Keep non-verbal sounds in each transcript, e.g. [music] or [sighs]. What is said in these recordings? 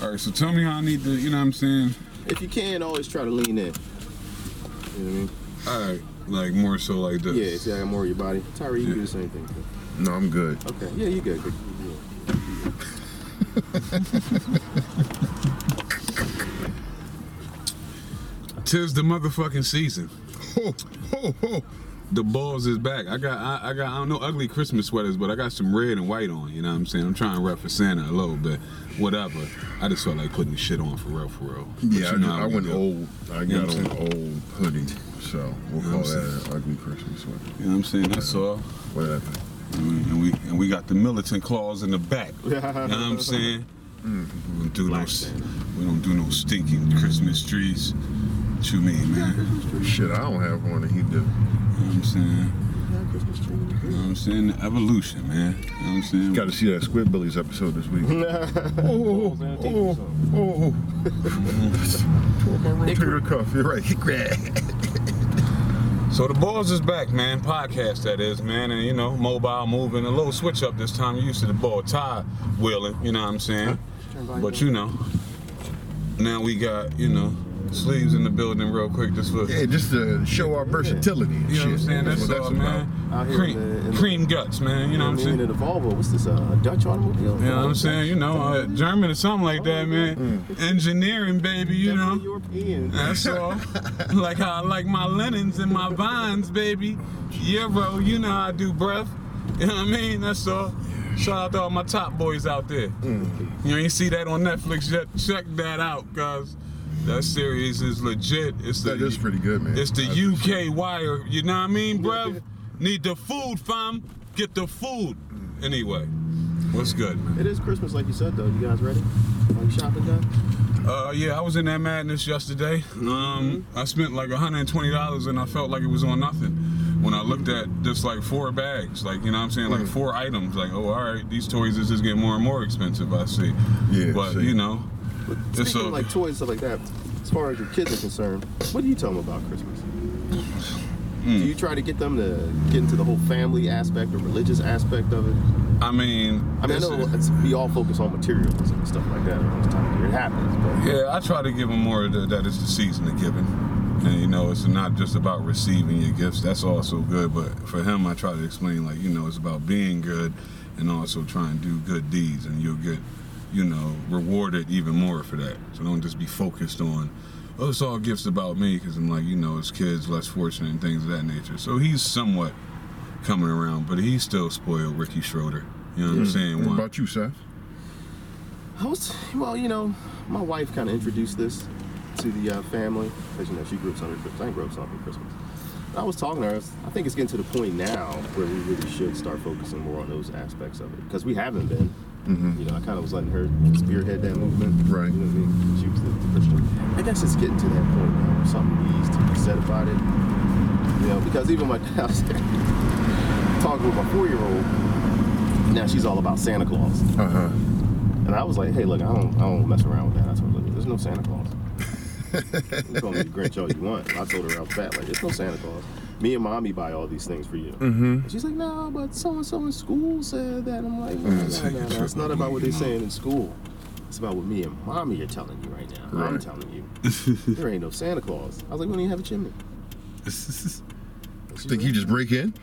All right, so tell me how I need to, you know what I'm saying? If you can, always try to lean in. You know what I mean? All right, like more so like this. Yeah, see, I got more of your body. Tyree, you can do the same thing. No, I'm good. Okay. Yeah, you good. good. [laughs] Tis the motherfucking season. Ho, ho, ho. The balls is back. I got, I, I got, I don't know ugly Christmas sweaters, but I got some red and white on. You know what I'm saying? I'm trying to rep for Santa a little bit, whatever. I just felt like putting the shit on for real, for real. But Yeah, I, you know just- I went do. old. I You know got what on I'm an old hoodie, so we'll You know call what that an ugly Christmas sweater. You know what I'm saying? That's all. Whatever. And we and we got the militant claws in the back. [laughs] You know what I'm saying? Mm-hmm. We don't do no, Black s- we don't do no stinking Christmas trees. What you mean, man? Shit, I don't have one, and he do. You know what I'm saying? Yeah, Christmas tree. You know what I'm saying? The evolution, man. You know what I'm saying? Got to see that Squidbillies episode this week. oh, oh, oh, oh. Tore my cuff. You're right. Hickory. So the balls is back, man. Podcast that is, man, and you know, mobile moving, a little switch up this time. You used to the ball tie wheeling, you know what I'm saying? But you know, now we got, you know, sleeves in the building real quick just for Yeah, just to show our versatility and you know what I'm saying? That's, what all, man. Out here Cream, in the- in the- cream guts, man. You know what I'm saying? in the Volvo, what's this? Uh, a Dutch automobile? You know what I'm saying? You know, uh, German or something like that, man. Engineering, baby, you know. European. That's [laughs] all. like how I like my linens and my vines, baby. Yeah, bro. You know how I do, breath. You know what I mean? That's all. Shout out to all my top boys out there. You ain't see that on Netflix yet? Check that out, guys. That series is legit. It's the That is pretty good, man. It's the I UK wire. You know what I mean, bruv? Need the food, fam. Get the food. Anyway, what's good, man? It is Christmas, like you said, though. You guys ready? Are you shopping done? Uh, yeah, I was in that madness yesterday. Um, I spent like $120 and I felt like it was on nothing. When I looked at just like four bags, like, you know what I'm saying? Like four items, like, oh, all right, these toys is just getting more and more expensive, I see. Yeah, But, see. you know, it's Speaking of like toys and stuff like that, as far as your kids are concerned, what do you tell them about Christmas? Hmm. Do you try to get them to get into the whole family aspect or religious aspect of it? I mean, I mean, I know it's, we all focus on materialism and stuff like that around this time of year. It happens, but Yeah, I try to give them more of the, that it's the season of giving. And you know, it's not just about receiving your gifts. That's also good. But for him, I try to explain like, you know, it's about being good and also trying to do good deeds and you'll get, you know, rewarded even more for that. So don't just be focused on, oh, it's all gifts about me because I'm like, you know, it's kids less fortunate and things of that nature. So he's somewhat coming around, but he's still spoiled Ricky Schroder. You know what I'm saying? What about you, Seth? I was, well, you know, my wife kind of introduced this to the uh, family because, you know, she grew up celebrating Christmas. I grew up celebrating Christmas. I was talking to her. I think it's getting to the point now where we really should start focusing more on those aspects of it because we haven't been. You know, I kind of was letting her spearhead that movement. Right. You know what I mean? She was the, the Christian. I guess it's getting to that point now where something needs to be said about it. You know, because even my dad [laughs] was talking with my four-year-old. Now she's all about Santa Claus. Uh huh. And I was like, hey, look, I don't, I don't mess around with that. I told her, look, there's no Santa Claus. you call me the Grinch all you want. I told her out fat, like, there's no Santa Claus. Me and mommy buy all these things for you. Mm-hmm. And she's like, no, but so and so in school said that. I'm like, no, no, no, no. It's not about what they're saying in school. It's about what me and mommy are telling you right now. I'm telling you, [laughs] there ain't no Santa Claus. I was like, we don't even have a chimney. [laughs] Think you just break in?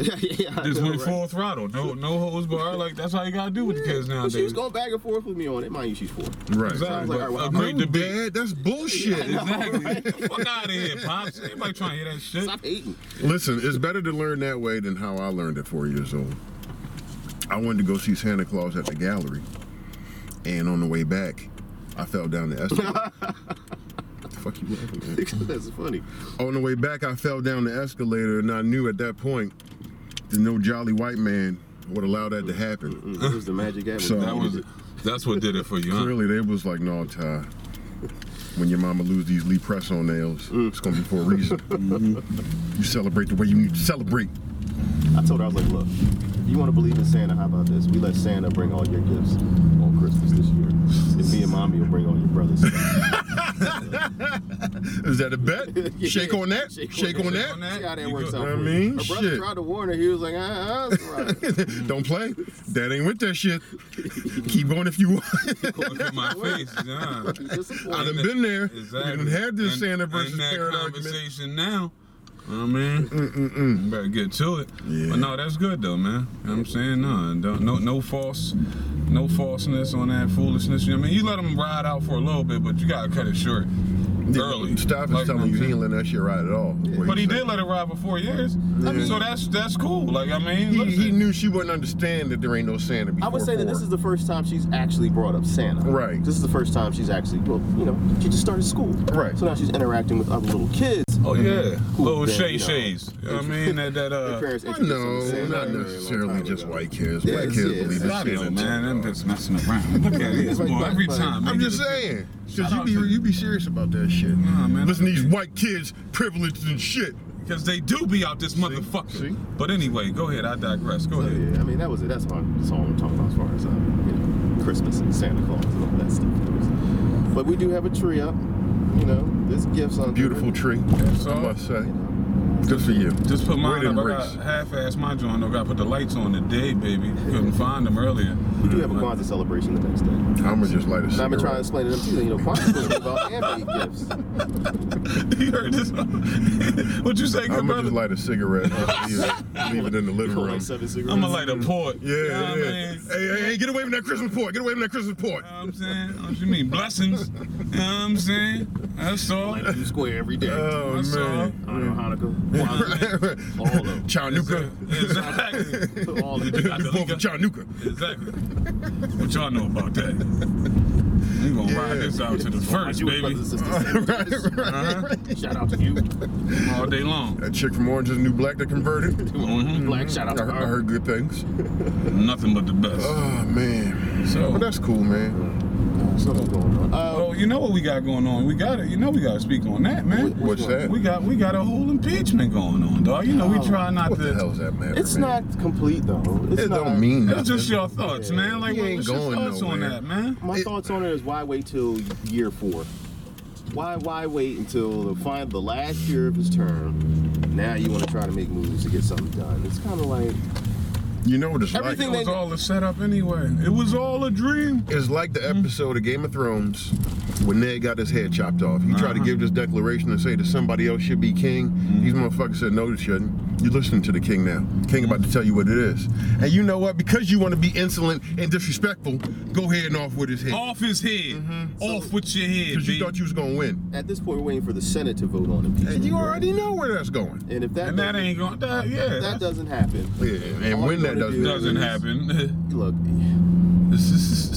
[laughs] yeah, yeah, I just know, went right? full throttle. No, no hose bar. Like that's how you gotta do with the kids But nowadays. she was going back and forth with me on it. Mind you, she's four. Right. So I was like, all right, well, a I'm great debate. Dad, that's bullshit. Exactly. Fuck out of here, pops. Anybody trying to hear that shit? Stop hating. Listen, it's better to learn that way than how I learned at four years old. I wanted to go see Santa Claus at the gallery, and on the way back, I fell down the escalator. what [laughs] the fuck you laughing at? [laughs] That's funny. On the way back, I fell down the escalator, and I knew at that point that no jolly white man would allow that to happen. Mm, It was the magic app. So- That was that's what did it for you, huh? Clearly, they was like, no, Ty. When your mama lose these Lee press-on nails, mm. it's gonna be for a reason. [laughs] Mm-hmm. You celebrate the way you need to celebrate. I told her, I was like, look, if you want to believe in Santa, how about this? We let Santa bring all your gifts on Christmas this year. And me and mommy will bring all your brothers. [laughs] Is that a bet? [laughs] Yeah. Shake on that. Shake on Shake that. on Shake on that. See how that You works go- out. I for you. mean, her brother shit. tried to warn her. He was like, ah, that's [laughs] right. Don't play. Dad ain't with that shit. Keep going if you want. Look at my face. Yeah. I done been there. Exactly. We done had this And- Santa versus and that parrot argument. conversation now. You know what I mean, You better get to it. Yeah. But no, that's good though, man. You know what I'm saying? No, no, no false, no falseness on that foolishness. You know what I mean? You let them ride out for a little bit, but you gotta cut it short early. Staff is telling you he I'm ain't letting that shit ride at all. What But he said. did let it ride for four years. I mean, so that's that's cool. Like I mean, He, he knew she wouldn't understand that there ain't no Santa before I would say that this is the first time she's actually brought up Santa. Right. This is the first time she's actually, well, you know, she just started school. Right. So now she's interacting with other little kids. Oh yeah, Who little then, shay shays. You know what I mean? [laughs] That that uh. parents I introduced them know, to Santa not a very long necessarily just ago. white kids. White it's- kids yeah, believe it's in Santa man. I'm just messing around. Look at [laughs] this, boy. Every time. I'm just saying, Shout cause you be you be serious about that shit. Nah, man. Listen to these white kids privileged and shit. Because they do be out this motherfucker. See? But anyway, go ahead. I digress. Go So, ahead. yeah, I mean, that was it. That's all, that's all I'm talking about as far as, uh, you know, Christmas and Santa Claus and all that stuff goes. But we do have a tree up. You know, this gifts on Beautiful tree, So- I must say. You know, Good for you. Just put mine Great up. I got half-ass my joint. I got to put the lights on today, baby. Couldn't find them earlier. we do have a Kwanzaa celebration the next day. I'm gonna just light a And I've been trying to cigarette. explain to them too that, you know, Kwanzaa's going to be about [laughs] handmade gifts. you heard this? [laughs] what you say, good I'm gonna just light a cigarette. leave, it, leave it in the living room. seven cigarettes. I'm gonna light a port. Yeah, you know what yeah. I mean? Hey, hey, hey, get away from that Christmas port. Get away from that Christmas port. You know what I'm saying? Oh, what you mean? Blessings. You know what I'm saying? That's all. Light a new square every day. Oh That's man. Honor Hanukkah. Kwanzaa. all of them. Chanukah. Exactly. All of The them. [laughs] Fourth of Chanukah. Exactly. What y'all know about that? We gonna Yeah. ride this out to the My first, baby. brothers and sisters. [laughs] right, right, Uh-huh. right. Shout out to you. All day long. That chick from Orange is the New Black that converted. [laughs] Mhm. Black shout out I to heard, I heard good things. Nothing but the best. Oh man. So- but that's cool, man. Something's going on. Uh, Oh, you know what we got going on? We got it. You know we got to speak on that, man. What's that? We got we got a whole impeachment going on, dog. You know we try not What to. the hell's that man? it's man? not complete though. It's It not, don't mean nothing. It's just your thoughts, man. Like, He ain't what's your going thoughts on nowhere. that, man? My It- thoughts on it is why wait till year four? Why why wait until the final the last year of his term? Now you want to try to make moves to get something done. It's kind of like You know what it's Everything like? It was all a setup anyway. It was all a dream. It's like the episode of Game of Thrones when Ned got his head chopped off. He tried to Uh-huh. give this declaration and say that somebody else should be king. These motherfuckers said no, they shouldn't. You're listening to the king now. The King about to tell you what it is. And you know what? Because you want to be insolent and disrespectful, go ahead and off with his head. Off his head. Off So- with your head, Because you thought you was gonna win. at this point we're waiting for the Senate to vote on impeachment. And you already know where that's going. And if that And that doesn't- ain't going. That, yeah. if that doesn't happen, Yeah, and when you that doesn't doesn't happen. [laughs] look,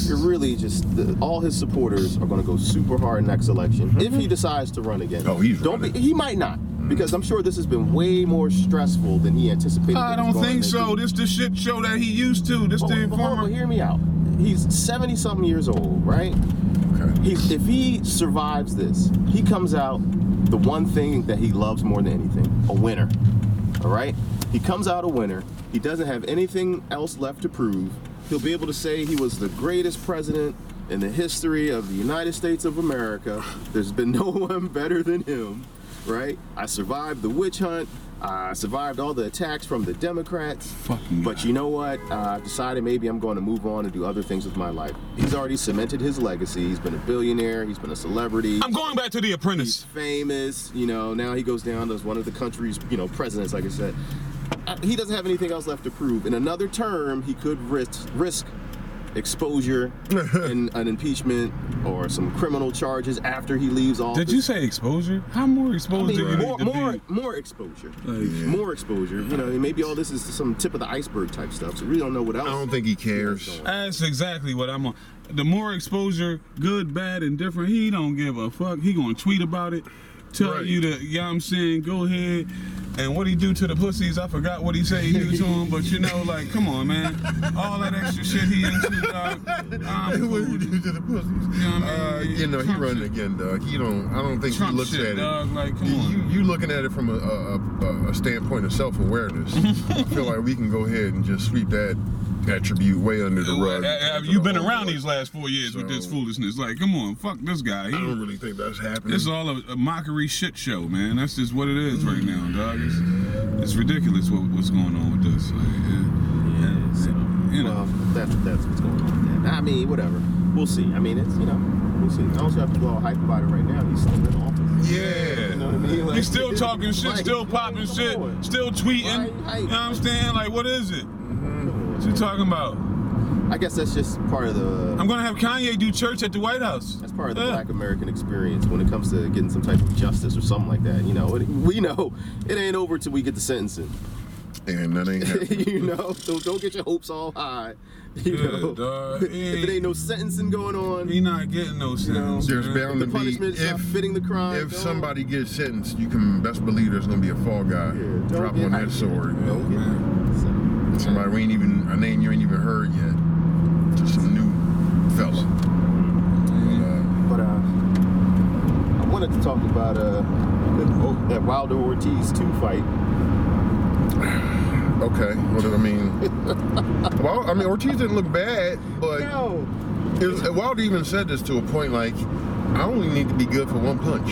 you're really just the, all his supporters are going to go super hard next election if he decides to run again. Oh, he's don't running. be. He might not mm-hmm. because I'm sure this has been way more stressful than he anticipated. I don't think so. be. This the shit show that he used to. This But, the but hold on, but informer. hear me out. He's 70 something years old, right? Okay. He's if he survives this, he comes out the one thing that he loves more than anything, a winner. All right? He comes out a winner. He doesn't have anything else left to prove. He'll be able to say he was the greatest president in the history of the United States of America. There's been no [laughs] one better than him, right? I survived the witch hunt. I survived all the attacks from the Democrats. Fucking But you know what? Uh, I've decided maybe I'm going to move on and do other things with my life. He's already cemented his legacy. He's been a billionaire. He's been a celebrity. I'm going back to the Apprentice. He's famous. You know, now he goes down as one of the country's, you know, presidents, like I said. Uh, He doesn't have anything else left to prove. In another term, he could risk risk exposure [laughs] in an impeachment or some criminal charges after he leaves office. Did you say exposure? How more I mean, more, to more, more exposure. Like, More exposure. You know, maybe all this is some tip of the iceberg type stuff. So we don't know what else. I don't think he cares. That's exactly what I'm on. The more exposure, good, bad, and different, he don't give a fuck. He gonna tweet about it, tell Right. you that, you know I'm saying, go ahead. And what he do to the pussies, I forgot what he say he do to them, but you know, like, come on, man. All that extra shit he into, dog. I'm [laughs] What cool. you do to the pussies? You know what I Uh, mean? you know, he Trump running shit. again, dog. He don't. I don't think Trump he looks shit, at it. dog. Like, come You, on. you, you looking at it from a, a, a, a standpoint of self-awareness. [laughs] I feel like we can go ahead and just sweep that attribute way under the rug. Have you been around these last four years with this foolishness? Like, come on, fuck this guy. I He, don't really think that's happening. It's all a, a mockery shit show, man. That's just what it is right now, dog. It's, it's ridiculous what, what's going on with this. Like, it- Yeah, so, you know. well, that's that's what's going on. There. I mean, whatever. We'll see. I mean, it's you know, we'll see. I don't have to go all hype about it right now. He's still in office. yeah. You know what I mean? Like- He's still talking shit, Like, still popping shit, still tweeting. Right, You know what I'm saying? Like, what is it? Come What you talking about? I guess that's just part of the. I'm gonna have Kanye do church at the White House. That's part of the Yeah. Black American experience when it comes to getting some type of justice or something like that. You know, it, we know it ain't over till we get the sentencing. and that ain't [laughs] happening. you know, so don't get your hopes all high. You Yeah, know, dog. [laughs] if it ain't no sentencing going on, He not getting no sentence. There's man. bound the to be punishment's not if fitting the crime. if don't- somebody gets sentenced, you can best believe there's gonna be a fall guy Yeah, drop on that sword. Don't get man. so, Somebody we ain't even a name you ain't even heard yet. Just some new fella. But uh, I wanted to talk about uh, that Wilder Ortiz two fight. [sighs] Okay, what did I mean? [laughs] well, I mean Ortiz didn't look bad, but No, was, Wilder even said this to a point like, I only need to be good for one punch.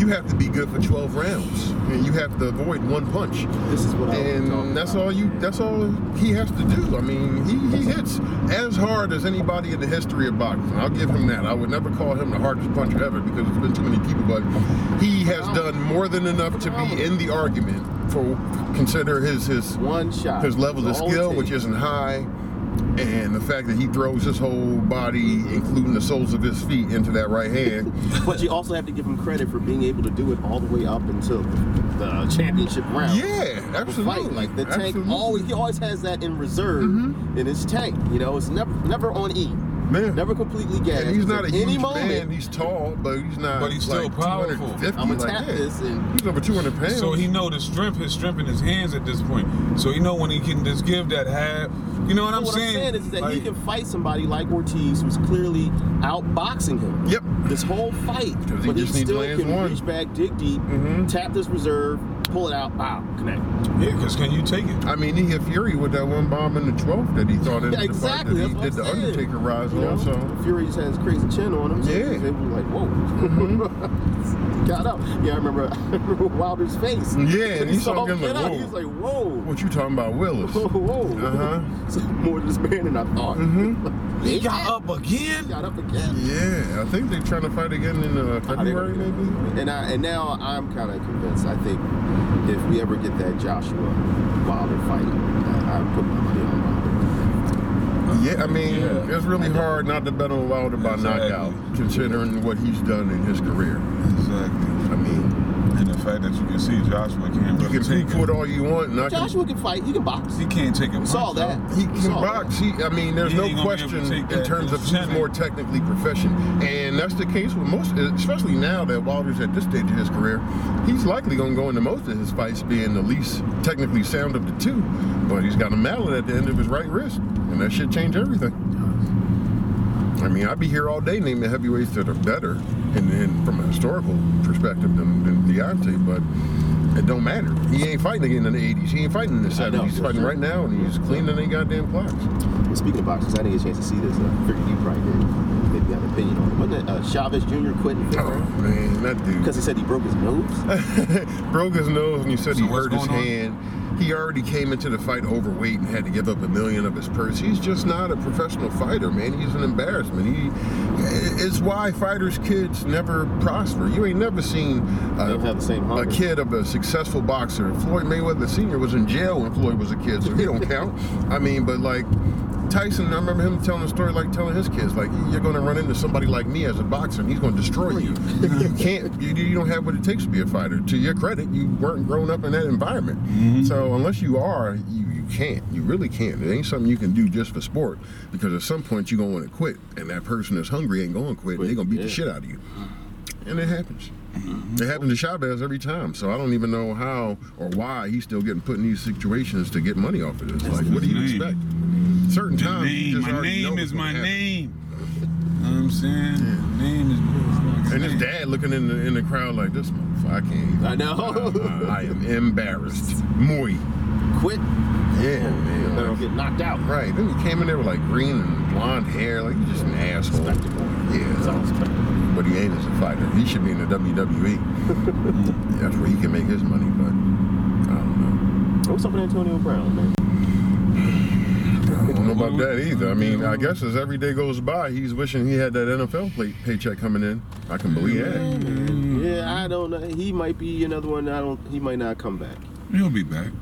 You have to be good for 12 rounds, and you have to avoid one punch. this is what I was talking and that's all you that's all he has to do. I mean he, he hits as hard as anybody in the history of boxing. I'll give him that. I would never call him the hardest puncher ever because there's been too many people but he has done more than enough to be in the argument for consider his his One shot. his level of That's all it skill which isn't high and the fact that he throws his whole body including the soles of his feet into that right hand [laughs] But you also have to give him credit for being able to do it all the way up until the championship round. yeah absolutely. Like the tank Absolutely. Mm-hmm. always he always has that in reserve in his tank. You know, it's never never on E. man Never completely gassed. And he's not a At huge any man. moment. He's tall, but he's not. But he's still like powerful. I'm gonna like tap that. this and He's over 200 pounds. So he know the strength, his strength in his hands at this point. So he know when he can just give that half. You know what I'm what saying? I'm saying is that he can fight somebody like Ortiz who's clearly outboxing him. Yep. This whole fight, but just he still lands can one. reach back, dig deep, Mhm. tap this reserve, pull it out, bow, connect. Yeah, because can you take it? I mean, he hit Fury with that one bomb in the 12th that he thought in Yeah, the exactly, that he did I'm the saying. Undertaker rise You know, on. So Fury just has crazy chin on him. So Yeah. yeah. They were like, whoa. [laughs] [laughs] Got up. Yeah, I remember, [laughs] I remember Wilder's face. Yeah, and he saw him him like, get up. whoa. He was like, whoa. what you talking about, Willis? Whoa, [laughs] whoa. Uh-huh. [laughs] So more to this man than I thought. Mm-hmm. He got up again. Got up again. Yeah, I think they're trying to fight again in uh, February, maybe. And I and now I'm kind of convinced. I think if we ever get that Joshua Wilder fight, I, I put my money on Wilder. Yeah, I mean, Yeah. it's really hard not to bet on Wilder by Exactly. knockout, considering what he's done in his career. Exactly. I mean, And the fact that you can see Joshua can't you really can take poo it. it all you want, and I can Joshua can fight. He can box. He can't take it. We saw that. He can saw box. He, I mean, there's He no ain't gonna be able to question in terms of who's more technically proficient, and that's the case with most, especially now that Wilder's at this stage of his career. He's likely going to go into most of his fights being the least technically sound of the two, but he's got a mallet at the end of his right wrist, and that should change everything. I mean, I'd be here all day naming heavyweights that are better, and, and from a historical perspective than, than Deontay, but. It don't matter. He ain't fighting again in the 80s. He ain't fighting in the 70s. know, He's fighting true. right now, and he's cleaning any goddamn clocks. Well, speaking of boxers, I didn't get a chance to see this. Uh, I figured you probably did. Maybe got an opinion on it. Wasn't it uh, Chavez Jr. quit in fifth Oh round? man, that dude Because he said he broke his nose? [laughs] broke his nose and he said So he hurt his going on? hand. He already came into the fight overweight and had to give up a million of his purse. He's just not a professional fighter, man. He's an embarrassment. He, is why fighters' kids never prosper. You ain't never seen a, have the same a kid of a successful boxer. Floyd Mayweather Sr. was in jail when Floyd was a kid, so he don't [laughs] count. I mean, but like Tyson, I remember him telling a story like telling his kids, like, you're going to run into somebody like me as a boxer, and he's going to destroy you. [laughs] you can't, you, you don't have what it takes to be a fighter. To your credit, you weren't grown up in that environment. So unless you are, you, you can't. You really can't. It ain't something you can do just for sport, because at some point you're going to want to quit, and that person that's hungry ain't going to quit, and they're going to beat the shit out of you. And it happens. It happens to Chavez every time. So I don't even know how or why he's still getting put in these situations to get money off of this. Like, what do you name. expect? Certain The times, name, my name is my happen. name. You know what I'm saying? Name is my And his dad looking in the in the crowd like this motherfucker. I can't. I know. I, I am embarrassed. Muy. quit. Yeah, man. Better like- get knocked out. Right. Then you came in there with like green and blonde hair, like you're just an asshole. Spectacle. Yeah. spectacle. But he ain't as a fighter. He should be in the WWE. [laughs] That's where he can make his money, but I don't know. What's up with Antonio Brown, man? Know. I don't know about that either. I mean, I guess as every day goes by, he's wishing he had that NFL play, paycheck coming in. I can believe that. Mm. Yeah, I don't know. He might be another one. I don't. He might not come back. He'll be back.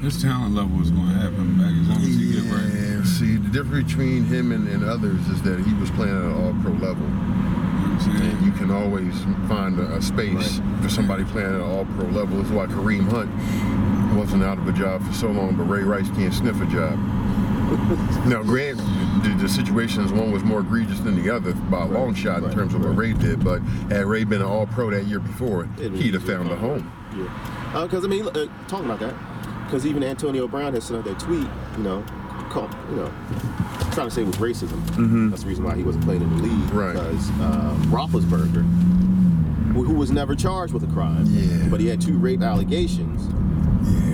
His talent level is going to have him back as long as he get right. Yeah, see, the difference between him and, and others is that he was playing at an all pro level. You know what I'm And you can always find a, a space for somebody playing at an all pro level. That's why Kareem Hunt wasn't out of a job for so long, but Ray Rice can't sniff a job. Now, Grant, the, the situations, one was more egregious than the other by a long shot in terms of what. Ray did, but had Ray been an all pro that year before, It he'd have found a home. Yeah. Because I mean, uh, talking about that, because even Antonio Brown has sent out that tweet. You know, call, you know, trying to say it was racism. That's the reason why he wasn't playing in the league. Mm-hmm. Right. Because uh, Roethlisberger, who who was never charged with a crime, Yeah. but he had two rape allegations.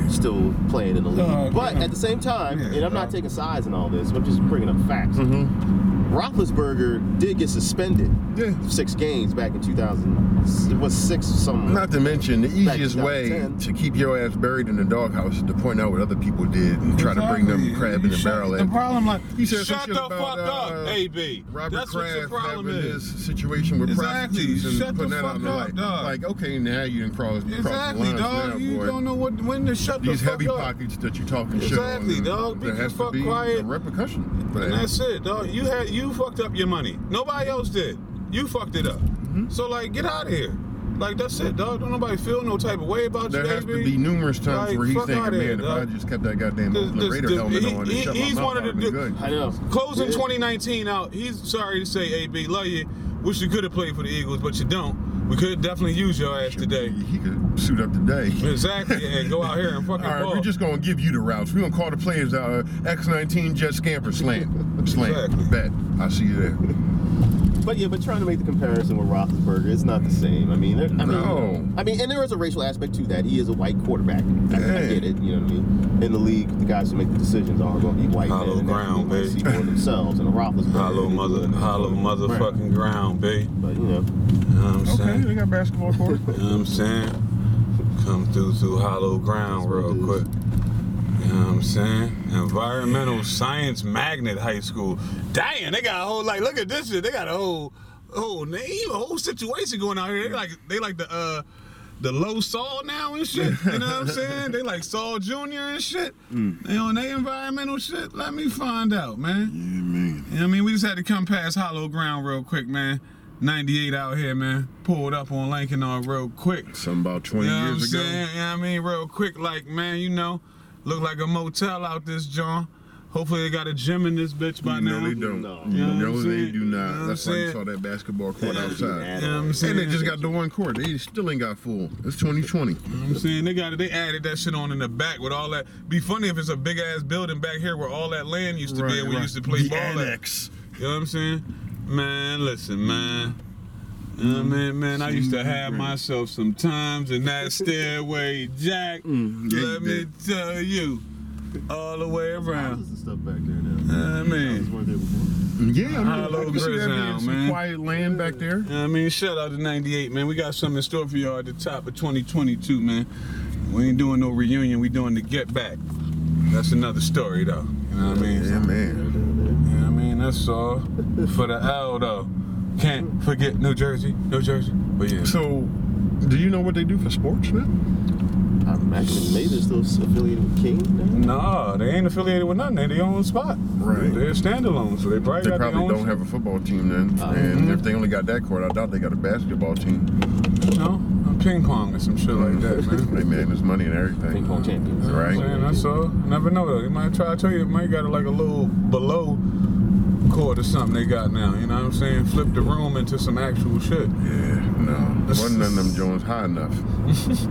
Still playing in the league, Oh, but yeah. at the same time, Yeah, and I'm not taking sides in all this. I'm just bringing up facts. Mm-hmm. Roethlisberger did get suspended Yeah. six games back in 2000. It was six or something. Not to mention, the easiest way to keep your ass buried in the doghouse is to point out what other people did and try to bring them Exactly. crab in the Shut- barrel. The at- problem, like, He said some shut shit the about, fuck up, uh, AB. Robert That's what your Kraft problem is. his situation with Exactly. prostitutes and Shut the putting that out fuck in the up, light. dog. Like, okay, now you done cross, cross the Exactly, lines dog. now, you boy. don't know what when to shut These the fuck up. These heavy pockets that you're talking shit Exactly, on. dog. Be There the has to fuck be quiet. a repercussion for And that's it, dog. You had you fucked up your money. Nobody else did. You fucked it up. Mm-hmm. So like, get out of here. Like that's it, dog. Don't nobody feel no type of way about There you, has AB. to be numerous times Like, where he's thinking, man, here, if. I just kept that goddamn The- the- Raider the- helmet he- on and he- shut he's my mouth, one of the be good. I know. Closing Yeah. 2019 out. He's sorry to say, AB, love you. Wish you could have played for the Eagles, but you don't. We could definitely use your ass today. He could suit up today. Exactly, and go out here and fucking All right, ball. we're just gonna give you the routes. We're gonna call the players out. Uh, X19 jet scamper slam, slam. Exactly. Bet. I see you there. But yeah, but trying to make the comparison with Roethlisberger, it's not the same. I mean, there, I mean, No. I mean, and there is a racial aspect to that. He is a white quarterback. I, I get it. You know what I mean? In the league, the guys who make the decisions are going to be white Hollow men, ground, baby. see more themselves. And a Roethlisberger, hollow mother, hollow motherfucking ground, babe. But you know, You know what I'm Okay, saying? they got basketball court. You know what I'm saying? Come through through hollow ground real That's what it quick. You know what I'm saying? Environmental Science Magnet High School. Damn, they got a whole like look at this shit. They got a whole whole name, a whole situation going out here. They like they like the uh the low Saul now and shit. You know what I'm [laughs] saying? They like Saul Jr. and shit. They on their environmental shit. Let me find out, man. Yeah, man. You know what I mean? We just had to come past hollow ground real quick, man. 98 out here, man. Pulled up on Lincoln all real quick. Something about 20 You know what I'm years ago. saying? You know what I mean? Real quick, like, man, you know, look like a motel out this John. Hopefully they got a gym in this bitch by No, now. they don't. No. You You know what they saying? do You know not. That's why you saw that basketball court outside. You know I'm And saying? they just got the one court. They still ain't got full. It's 2020. You know what I'm saying they got it. They added that shit on in the back with all that. Be funny if it's a big ass building back here where all that land used to be and we used to play the ball at. annex. You know what I'm saying? Man, listen, man. You know what I mean, man, I used to have myself some times in that [laughs] stairway, Jack. Mm, yeah, Let me did. tell you, all the way around. Houses stuff back there now. I mean, Houses weren't there before. Yeah, I mean, Hollow I see that being some man. quiet land back there. You know I mean, shout out to 98, man. We got something in store for y'all at the top of 2022, man. We ain't doing no reunion, we doing the get back. That's another story, though. You know what I mean? Yeah, man. You know what I mean? That's all for the L, though. Can't forget New Jersey, New Jersey. But yeah. So, do you know what they do for sports now? I imagine maybe they're still affiliated with King now. Nah, they ain't affiliated with nothing. They their own spot. Right. They're standalone, so they probably They got probably their own. don't have a football team then. Uh, and if they only got that court, I doubt they got a basketball team. No, ping pong or some shit like that, man. hey, man, there's money and everything. Ping pong champions. You know I'm Right. saying? That's all. Never know though. They might try to tell you it might got like a little below court or something they got now. You know what I'm saying? Flip the room into some actual shit. Yeah, no. Wasn't none of them Jones high enough.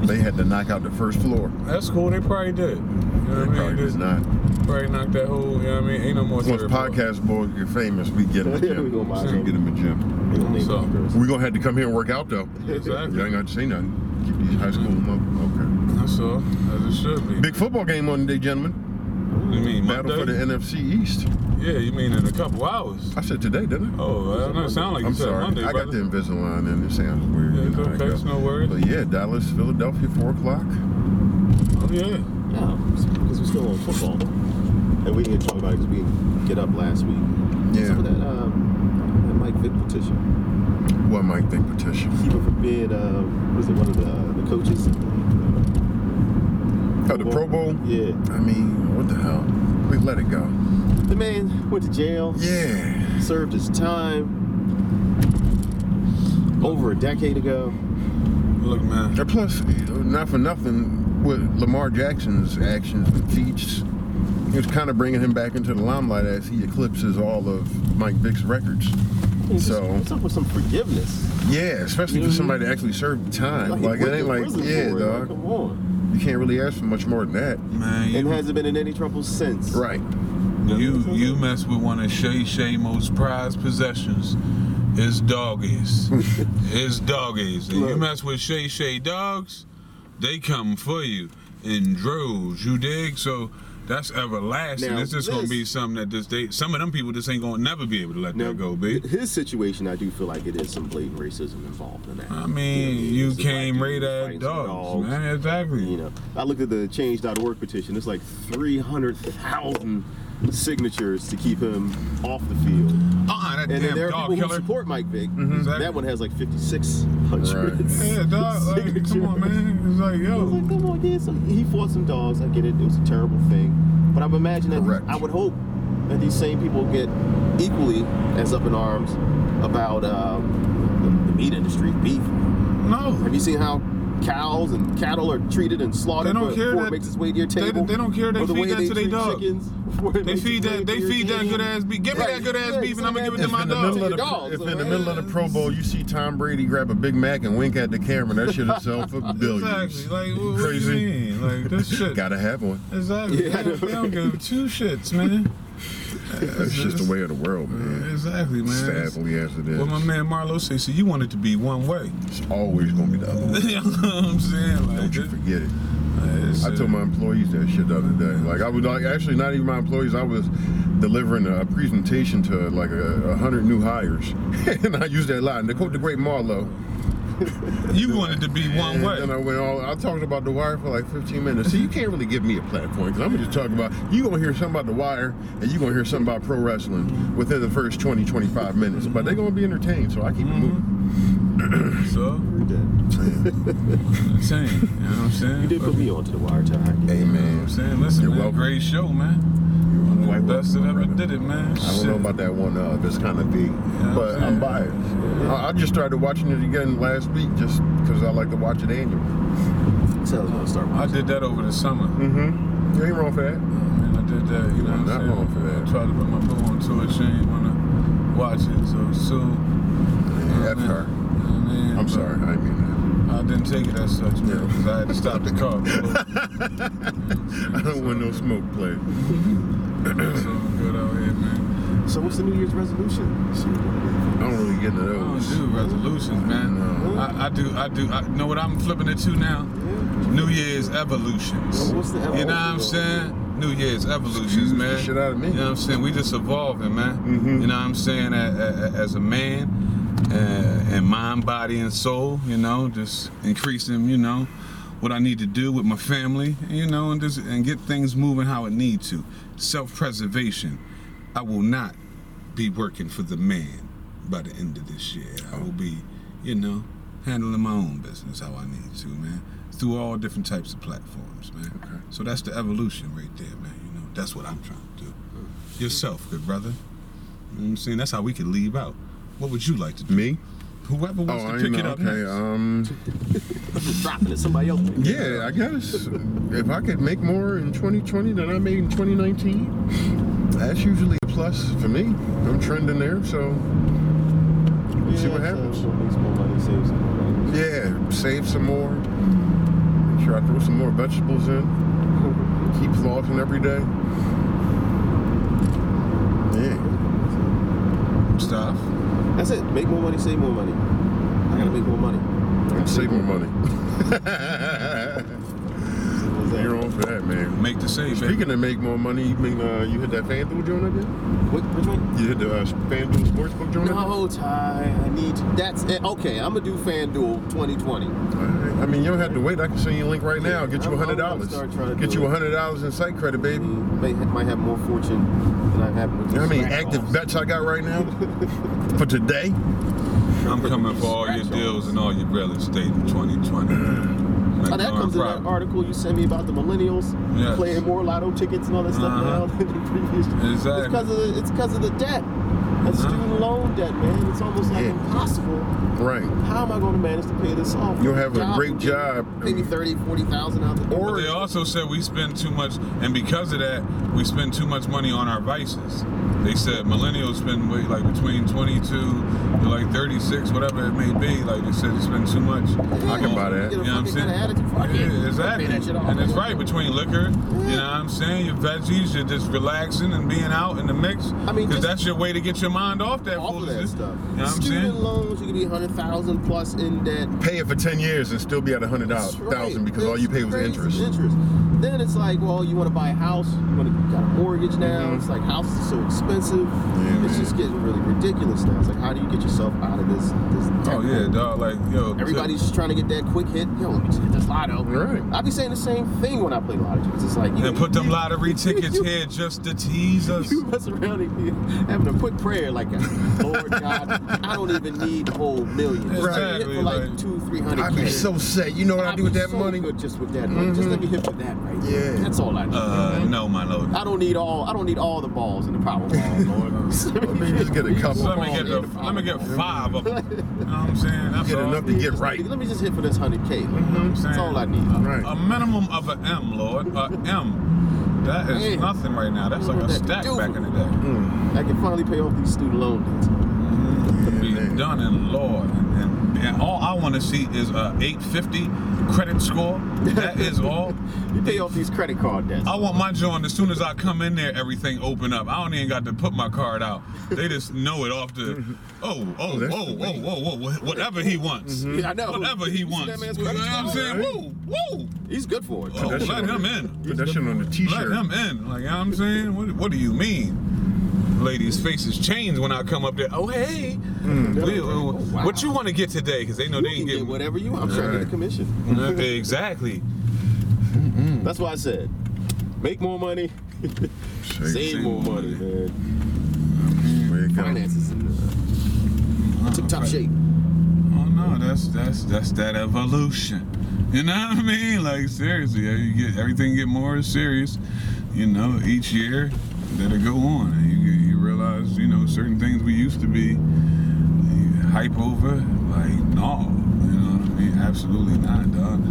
[laughs] they had to knock out the first floor. That's cool. They probably did. You know They what I mean? probably did not. Probably knocked that whole. You know what I mean? Ain't no more. Once cerebral. podcast boys get famous, we get them a [laughs] Yeah, gym. we gonna buy we some. get them a gym. They gonna name So- droppers. We gonna have to come here and work out though. Exactly. You ain't got to say nothing. Keep these high school up. Okay. That's all. As it should be. Big football game on today, gentlemen. You mean Battle for the NFC East. Yeah, you mean in a couple hours. I said today, didn't I? Oh, I don't know. It sound like I'm you said sorry. Monday, I got brother. the Invisalign and it sounds weird. Yeah, you it's know, okay. got- It's no worries. But yeah, Dallas, Philadelphia, four o'clock. Oh yeah. Yeah, because we're still on football. And we didn't talk about it because we didn't get up last week. Yeah. Some of that, uh, that Mike Vick petition. What Mike think petition? Keep it forbid, uh, was it one of the, the coaches? Oh, the Pro Bowl? Yeah. I mean, what the hell? We let it go. The man went to jail, Yeah. served his time over a decade ago. Look, man. And plus, not for nothing, with Lamar Jackson's actions and feats, he was kind of bringing him back into the limelight as he eclipses all of Mike Vick's records. It's So- what's up with some forgiveness? Yeah, especially for somebody that actually served time. he Like, it ain't like, yeah, it, like, dog. come on. You can't really ask for much more than that. Man, And hasn't been in any trouble since. Right. you you mess with one of Shay Shay most prized possessions. His doggies. [laughs] His doggies. And you mess with Shay Shay dogs, they come for you in droves. You dig? So that's everlasting. Now, it's just gonna be something that this they some of them people just ain't gonna never be able to let Now, that go, B. his situation, I do feel like it is some blatant racism involved in that. I mean, you a black came right at some dogs, man. Exactly. You know, I looked at the change.org petition. It's like 300,000 signatures to keep him off the field. Uh-uh, that And then damn there are dog people who support Mike Vick. Exactly. That one has like 5,600 Right. Yeah, dog. Like, come on, man. It's like, yo. like, come on, yeah. So he fought some dogs. I get it. It was a terrible thing. But I'm imagining Correct. that I would hope that these same people get equally as up in arms about um, the, the meat industry, beef. No. Have you seen how cows and cattle are treated and slaughtered They don't care before that- it makes its way to your they- table? they don't care. They the feed that they to their treat dog. chickens They feed that. They feed that good ass beef. Give me Right. that good ass Yeah, beef, and I'm gonna give it to my in the dog. middle of the, Your dogs, if in the middle of the Pro Bowl you see Tom Brady grab a Big Mac and wink at the camera, that shit itself for [laughs] billions. Exactly. Like, what, what do Crazy. you mean? Like this [laughs] shit. Gotta have one. Exactly. Yeah, I they, know. they don't give two shits, man. [laughs] That's just the way of the world, man. Exactly, man. Sadly as it is. Well, my man Marlo says, see, you want it to be one way. It's always gonna be the other way. [laughs] you know what I'm saying? Like, Don't you forget it. I told my employees that shit the other day. Like I was like actually not even my employees. I was delivering a presentation to like a, a hundred new hires, [laughs] and I used that line. To quote the great Marlo. [laughs] you wanted to be one And way. And I went all. I talked about the wire for like 15 minutes. See, you can't really give me a platform because I'm gonna just talking about. You gonna hear something about the wire, and you gonna hear something about pro wrestling within the first 20, 25 minutes. But they're gonna be entertained, so I keep it mm-hmm. moving. [clears throat] So, You did. I'm saying, you know what I'm saying? You did put me onto the wire time. Hey You know what I'm saying? Listen, You're man, welcome. great show, man. One of best that welcome, ever brother. did it, man. I don't Shit. know about that one uh, that's kind of deep, Yeah, but I'm I'm biased. I, I just started watching it again last week just because I like to watch it annually. So I was gonna start I did that over the summer. Mm-hmm. You ain't wrong for that. Man, I did that, you know what I'm Not saying? wrong for that. I tried to put my boo onto it. She ain't wanna watch it, so so. Yeah, F her. I'm sorry, I didn't mean I didn't take it as such, man, because I had to stop the car. [laughs] I don't want no smoke play. [laughs] so good out here, man. So what's the New Year's resolution? I don't really get into those. I don't those. do resolutions, man. No. I, I do, I do. I know what I'm flipping it to now. New Year's evolutions. Well, what's the You know what I'm evolution saying? New Year's evolutions, Excuse the man. shit out of me. You know what I'm saying? We just evolving, man. Mhm. You know what I'm saying? As, as a man, uh, and mind, body, and soul. You know, just increasing. You know, what I need to do with my family. You know, and just and get things moving how it need to. Self-preservation. I will not be working for the man by the end of this year. I will be, you know, handling my own business how I need to, man. Through all different types of platforms, man. Okay. So that's the evolution right there, man. You know, that's what I'm trying to do. Mm. Yourself, good brother. You know what I'm saying? That's how we can leave out. What would you like to do? Me? Whoever Oh, wants I to didn't pick it up Okay. next. Um. I'm just dropping it. Somebody else. pick it Yeah, I guess if I could make more in 2020 than I made in 2019, that's usually a plus for me. I'm trending there, so up. see what happens. So make some more money, save some money. yeah, save some more. Make sure I throw some more vegetables in. [laughs] Keep flossing every day. Yeah. Stuff. That's it. Make more money, save more money. I gotta make more money. Save my money. What's? [laughs] You're on for that, man. Make the save. baby. Speaking of make more money, you mean uh, you hit that FanDuel joint again? Which, which one? You hit the uh, FanDuel Sportsbook joint again? No, Ty. I need. That's it. Okay, I'm gonna do FanDuel 2020. Alright. I mean, you don't have to wait. I can send you a link right now. Get you a hundred I'm gonna dollars. start trying to Get you a hundred dollars in site credit, baby. Mm, May, might have more fortune than I have with You know how many active offs. bets I got right now [laughs] for today? I'm coming for all your deals and all your real estate in 2020. [clears throat] Oh, that comes in that article you sent me about the millennials Yes. playing more lotto tickets and all that stuff Uh-huh. now [laughs] than the previous. It's Exactly. because of the, it's because of the debt. That Uh-huh. student loan debt, man. It's almost like Yeah. impossible. Right. How am I going to manage to pay this off? You'll have a great will give me job. Maybe 30, 40,000 out the door. Or- But they also said we spend too much, and because of that, we spend too much money on our vices. They said millennials spend way, like between 22 to like 36, whatever it may be. Like they said, they spend too much. I can buy that. Get You know what I'm saying? good attitude. Fuck it. Yeah, exactly. that shit off. And it's right between liquor, you know what I'm saying? Your veggies, you're just relaxing and being out in the mix. I mean, because that's your way to get your mind off that Off of that stuff. You know what I'm Student saying? loans, you could be 100,000 plus in debt. Pay it for 10 years and still be at a hundred That's right. thousand because all you pay was interest. Interest. Then it's like, well, you want to buy a house, you want to got a mortgage now. Mhm. It's like houses are so expensive. Yeah, it's man. just getting really ridiculous now. It's like, how do you get yourself out of this? this Oh, yeah, dog. Like, yo. Everybody's just trying to get that quick hit. Yo, let me just hit this lotto. Right. I be saying the same thing when I play lotto. It's like you And put them lottery [laughs] tickets here just to tease us. You mess around and having a quick prayer like, Lord [laughs] God, I don't even need the whole million. Just let hit Exactly, for like, like- two, three hundred. I'd be so set. You know what I I'd do with that so money? Good just with that money. Just let me hit with that right there. Yeah. That's all I need. Uh, no, my lord. I don't need all. I don't need all the balls in the Powerball, [laughs] Lord. Let me just get a couple. Let me get the, let me get five of them. You know what I'm saying? That's Get all. enough to get right. Let me just hit for this hundred k. You know what I'm saying? That's all I need. Right. A minimum of an M, Lord. A M. That is Hey. nothing right now. That's like a that stack do? back in the day. Mm. I can finally pay off these student loan debts. Mm-hmm. Be man. done in Lord. And, and, and all I want to see is a 850 credit score. That is [laughs] all. You pay off these credit card debts. I want my joint as soon as I come in there, everything open up. I don't even got to put my card out. They just know it off the. Mm-hmm. Oh, oh, that's whoa, the whoa, way. whoa, whoa, whoa, whatever he wants. Mm-hmm. Yeah, I know. Whatever he wants. that man's You know what I'm saying? Right. Whoa, whoa. He's good for it. Oh, let him in. Put that shit on the t-shirt. Let him in. Like, you know what I'm saying? What, what do you mean? Ladies' faces change when I come up there. Oh, hey. We- Oh, wow. What you want to get today? Because they know You they can ain't get whatever you want. I'm trying to get a Right. commission. [laughs] exactly. That's why I said, make more money, [laughs] Save- save more money, man. You go. Finances in uh, tip top shape. Oh no, that's that's that's that evolution. You know what I mean? Like seriously, you get everything get more serious. You know, each year that it go on, and you you you know certain things we used to be hype over. Like no, you know what I mean? Absolutely not, dog.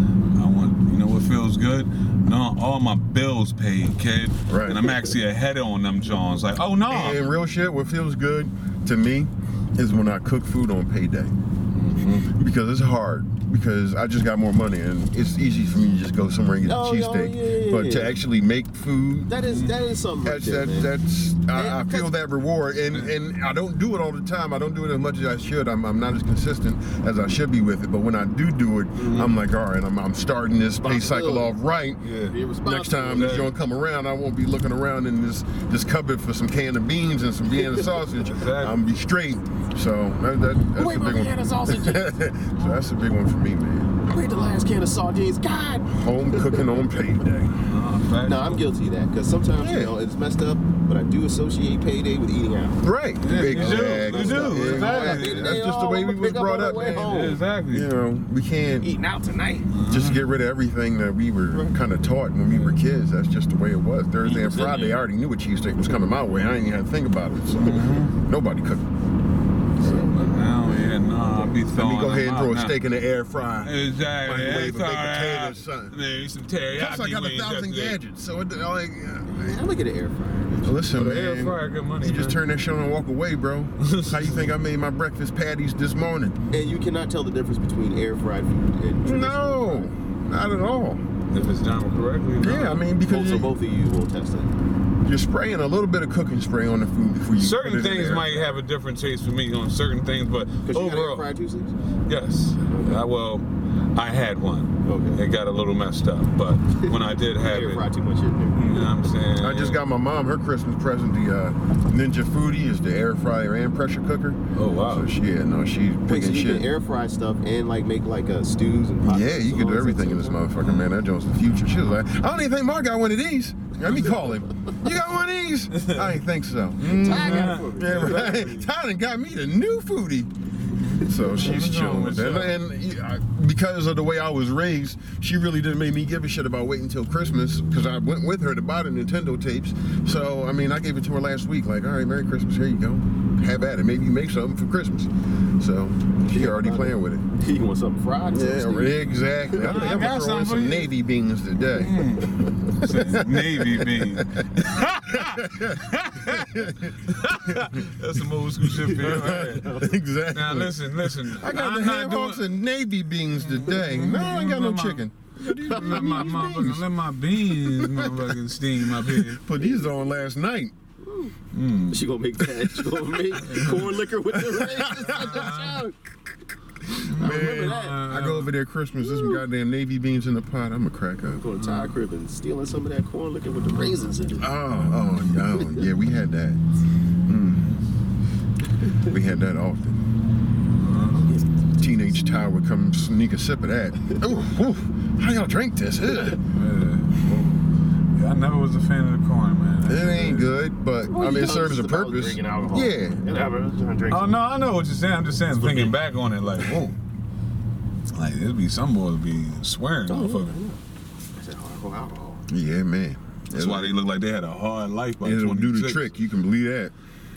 I want you know what feels good. No, all my bills paid, kid. Right. And I'm actually ahead on them Johns. Like, oh no. And real shit, what feels good to me is when I cook food on payday. Mm-hmm. Because it's hard. Because I just got more money and it's easy for me to just go somewhere and get Oh, a yeah, cheesesteak. yeah, yeah, but to actually make food, That is that is something. that's right there, that, that's I, I feel that reward and and I don't do it all the time. I don't do it as much as I should. I'm, I'm not as consistent as I should be with it. But when I do do it, I'm like, all right, I'm, I'm starting this pay cycle off right. Yeah. Next time this Yeah. joint come around, I won't be looking around in this this cupboard for some can of beans and some Vienna [laughs] sausage. Exactly. I'm be straight. So that, that, that's Wait, a my big one. Vienna sausage. So that's a big one for me, man. Where'd the last can of sardines? God. Home cooking on payday. Uh. No, I'm guilty of that because sometimes Yeah. you know it's messed up, but I do associate payday with eating out. Right. Yeah, you do. exactly. You do. Yeah, Exactly. That's just the way we was Pick up brought up, man. Yeah, exactly. You know, we can't Eating out tonight. just get rid of everything that we were kind of taught when we were kids. That's just the way it was. Thursday and Friday, I already knew a cheesesteak was coming my way. I didn't even have to think about it. So Mm-hmm. nobody cooked. But now, yeah, nah, I be Let me go ahead and throw a now. steak in the air fry. Exactly. Microwave That's and baked all right. potatoes, son. Maybe some teriyaki Plus, I got a wings thousand yesterday. gadgets. So, it, like, Man, I'm gonna get an air fryer. listen, The air man. fryer, good money. You just man. turn that shit on and walk away, bro. [laughs] How you think I made my breakfast patties this morning? And you cannot tell the difference between air fried food and traditional No, fried. not at all. If it's done correctly. no. Yeah, I mean because Oh, so both of you will test it. You're spraying a little bit of cooking spray on the food before you put Certain it in things there. might have a different taste for me on certain things, but Because you overall, fried two yes. I, well, I had one. Okay. It got a little messed up, but when I did [laughs] have it, fried too much in there. you know what I'm saying? I just got my mom her Christmas present. The uh, Ninja Foodi is the air fryer and pressure cooker. Oh, wow. So she, yeah, no, she's Wait, big so you shit. can air fry stuff and like make like uh, stews and pots yeah, you can do everything in this stuff? motherfucker, man. That joint's the future. She was like, I don't even think Mark got one of these. Let me call him. You got one of these? I ain't think so. Mm, Ty got it me. yeah, right. Tyler got me the new Foodi. So she's What's chilling with with that. y'all? And I- because of the way I was raised, she really didn't make me give a shit about waiting until Christmas because I went with her to buy the Nintendo tapes. So, I mean, I gave it to her last week. Like, all right, Merry Christmas. Here you go. Have at it. Maybe you make something for Christmas. So she already playing with it. You want something fried? Yeah, Something exactly. I think I I'm got gonna throw in mm. [laughs] some navy beans today. Navy bean. That's some old school shit for you. Right? exactly. Now listen, listen. I got I'm ham not hocks doing. and navy beans today. No, I ain't got no chicken. Let my motherfucking, let my beans motherfucking steam up here. Put these on last night. She gonna make that. She gonna make corn liquor with the raisins in the jug. I remember that. I go over there Christmas, there's some goddamn navy beans in the pot. I'm a crack up. Going to Ty crib and stealing some of that corn liquor with the raisins in it. Oh, oh, oh, yeah, we had that. Mm. We had that often. Teenage Ty would come sneak a sip of that. [laughs] Ooh, ooh, how y'all drink this? Ugh. Yeah. Yeah, I never was a fan of the corn, man. It ain't good, but Well, I mean, it know, serves a purpose. Drinking alcohol. Yeah. Whatever. Just trying to drink Oh no, I know what you're saying. I'm just saying, what thinking back on it, like, whoa. Like there'd be some boys be swearing, Oh, yeah, motherfucker. yeah. I said hardcore alcohol. Yeah, man. That's why they look like they had a hard life by It'll 26. do the trick. You can believe that.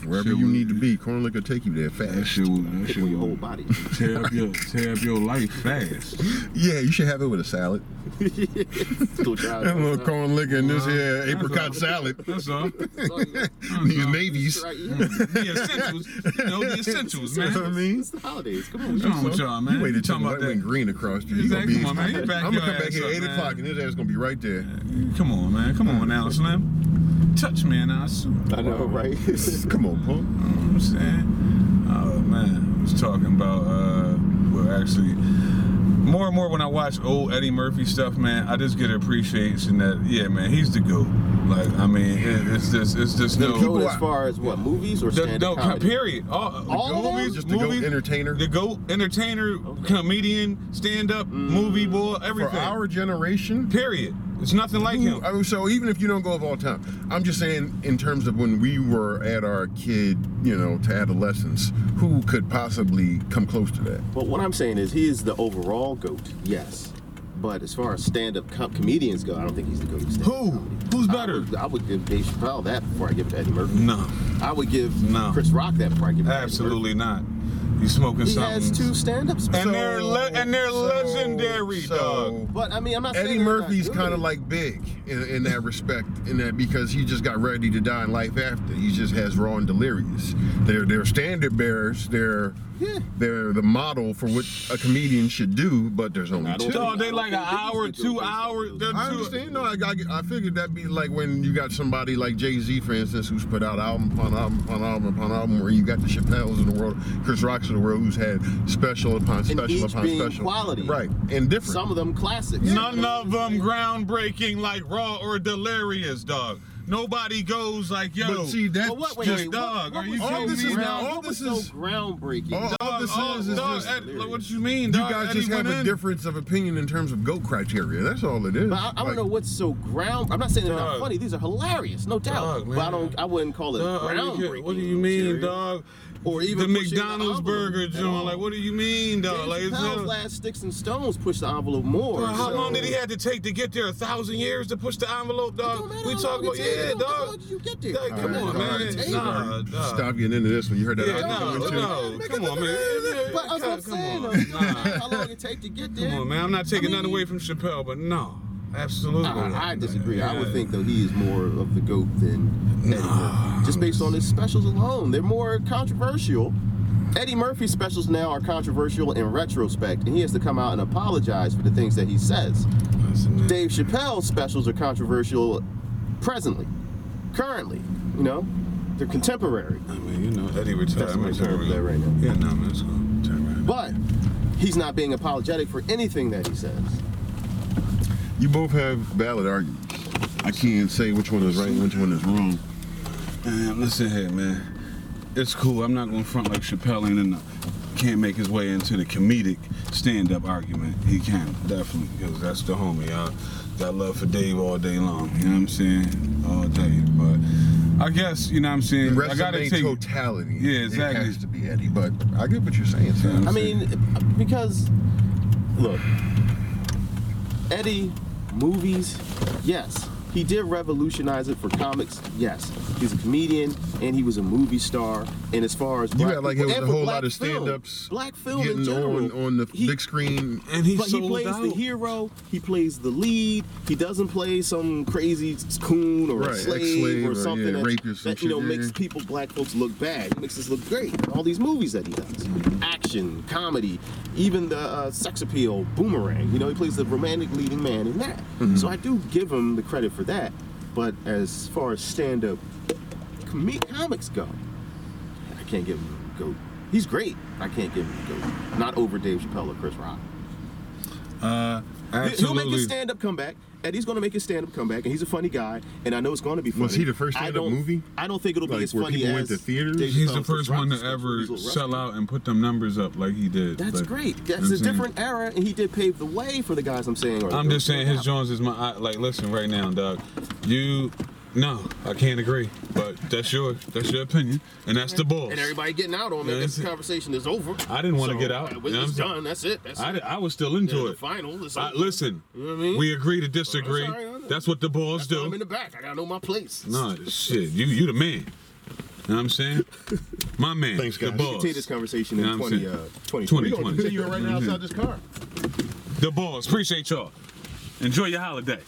Wherever you need to be, corn liquor take you there That fast. shit will, that shit with your whole body. tear up your [laughs] tear up your life fast. Yeah, you should have it with a salad. Go. That little corn liquor and this here That's apricot all. salad. That's all. [laughs] These navies. Right, the essentials, you know, the [laughs] essentials, You know what I man. mean? It's the holidays. Come on. What's wrong with y'all, man? You waited till talking the about light went green across you. You gonna Exactly. be, Come on, man. [laughs] Back I'm gonna come back here up, 8 man. o'clock and his ass gonna be right there. Come on, man. Come on now, Slim. Touch me and I'll. I know, right? Come on, punk. You know what I'm saying? Oh man, I was talking about uh well actually more and more when I watch old Eddie Murphy stuff, man, I just get an appreciation that yeah, man, he's the goat. Like I mean, it, it's just it's just The no. people Go I- as far as what movies or The, stand no, up comedy? period. All, All movies, Just the GOAT movies, entertainer? The GOAT entertainer, comedian, stand up, movie mm. boy, For everything. our generation, period. It's nothing like him. I mean, so even if you don't go of all time, I'm just saying in terms of when we were at our kid, you know, to adolescence, who could possibly come close to that? Well, what I'm saying is he is the overall goat, yes. But as far as stand-up com- comedians go, I don't think he's the goat. Who? comedy. Who's I better? would, I would give Dave Chappelle that before I give it to Eddie Murphy. No, I would give No. Chris Rock that before I give it to Eddie absolutely not. You smoking. He something? has two stand-ups. And they're le- and they're legendary, dog. But I mean, I'm not saying Eddie Murphy's kind of like big in, in that respect, in that because he just got ready to die in life after. He just has raw and delirious. They're they're standard bearers. They're Yeah. they're the model for what a comedian should do. But there's only two. Dog, they like an hour, two hours. I understand. No, I, I, I figured that'd be like when you got somebody like Jay Z, for instance, who's put out album upon album upon album upon album, where you got the Chappelles of the world, Chris Rocks of the world, who's had special upon special each upon being special, quality. right, and different. Some of them classics. None of them groundbreaking like Raw or Delirious, dog. Nobody goes like, yo, but see, that's But what, wait, just wait, dog. What, are you all this me? is now- ground- all what was this so is- groundbreaking? all- Dog, all this oh, is is dog, just- Ed- what you mean, you guys Eddie just have a in. difference of opinion in terms of GOAT criteria. That's all it is. But I, I don't Like, know what's so ground. I'm not saying they're not funny. These are hilarious, no doubt. Dog, but I don't. I wouldn't call it Dog, groundbreaking. What do you mean, material. dog? Or even the pushing the McDonald's burger at joint. Like, what do you mean, dog? Dave Like, it's Chappelle's not- last Sticks and Stones pushed the envelope more. Bro, how so- long did he have to take to get there? A thousand years to push the envelope, It dog? We talk about it takes. yeah, How dog. long did you get there? Dog, All come right, on, man. take Nah, dog. Stop getting into this when you heard that. Yeah, album no, we no. Come on, man. But that's I'm saying. Nah. How long it take to get there? Come on, man. I'm not taking I nothing away from Chappelle, but no, absolutely. not. I, I disagree. I would think though he is more of the goat than Eddie Murphy, just based on his specials alone. They're more controversial. Eddie Murphy's specials now are controversial in retrospect, and he has to come out and apologize for the things that he says. Listen. Dave Chappelle's specials are controversial presently. currently. You know, they're contemporary. I mean, you know, Eddie retired. I'm my gonna turn term around. there right now. Yeah, no, man, it's cool. Turn around. But he's not being apologetic for anything that he says. You both have valid arguments. I can't say which one is right and which one is wrong. Man, listen here, man. It's cool. I'm not gonna front like Chappelle ain't in the, uh, can't make his way into the comedic stand-up argument. He can definitely because that's the homie. I got love for Dave all day long. You know what I'm saying? All day. But I guess you know what I'm saying. I gotta Resume take. totality. Yeah, exactly. It has to be Eddie, but I get what you're saying, Sam. I mean, because look, Eddie, movies, yes, he did revolutionize it for comics. Yes, he's a comedian and he was a movie star. And as far as You black got like people- it was a whole lot of film, stand-ups black film in getting general, on on the he- big screen. and he but he plays out. the hero. He plays the lead. He doesn't play some crazy coon or a Right, slave ex-slave or or, something yeah, that, rapist, some that you know shit, makes people, black folks, look bad. He makes us look great. All these movies that he does, action, comedy, even the uh, sex appeal, Boomerang. You know, he plays the romantic leading man in that. Mm-hmm. So I do give him the credit for that. But as far as stand-up com- comics go, I can't give him goat. He's great. I can't give him goat. Not over Dave Chappelle or Chris Rock. Uh, He'll make absolutely. his stand-up comeback. Eddie's going to make his stand-up comeback, and he's a funny guy, and I know it's going to be funny. Was he the first I stand-up don't- movie? I don't think it'll be Like, as where funny people as went to theaters? Dave He's Chappelle the and first one to Rock's ever He's sell out and put them numbers up like he did. That's Like, great. you know That's what a I'm saying? different era, and he did pave the way for the guys I'm saying. Are I'm just saying his. Jones is my I, like. Listen, right now, dog. You, no, I can't agree. But that's your that's your opinion, and that's the balls. And everybody getting out on Yeah, it. This it. conversation is over. I didn't wanna So, get out, uh, you know what I'm It's saying? done. That's it. That's I, it. I was still into Yeah, the it. final. It's I, over. listen, You know what I mean? we agree to disagree. That's all right, That's what the balls That's why I'm in do. the back. I gotta know my place. No, shit, you you the man. You know what I'm saying? [laughs] My man. Thanks, the guys. We'll balls. continue this conversation You in know what I'm 20, uh, saying? 2020. 2020. Continue right now outside this car. The balls. Appreciate y'all. Enjoy your holiday.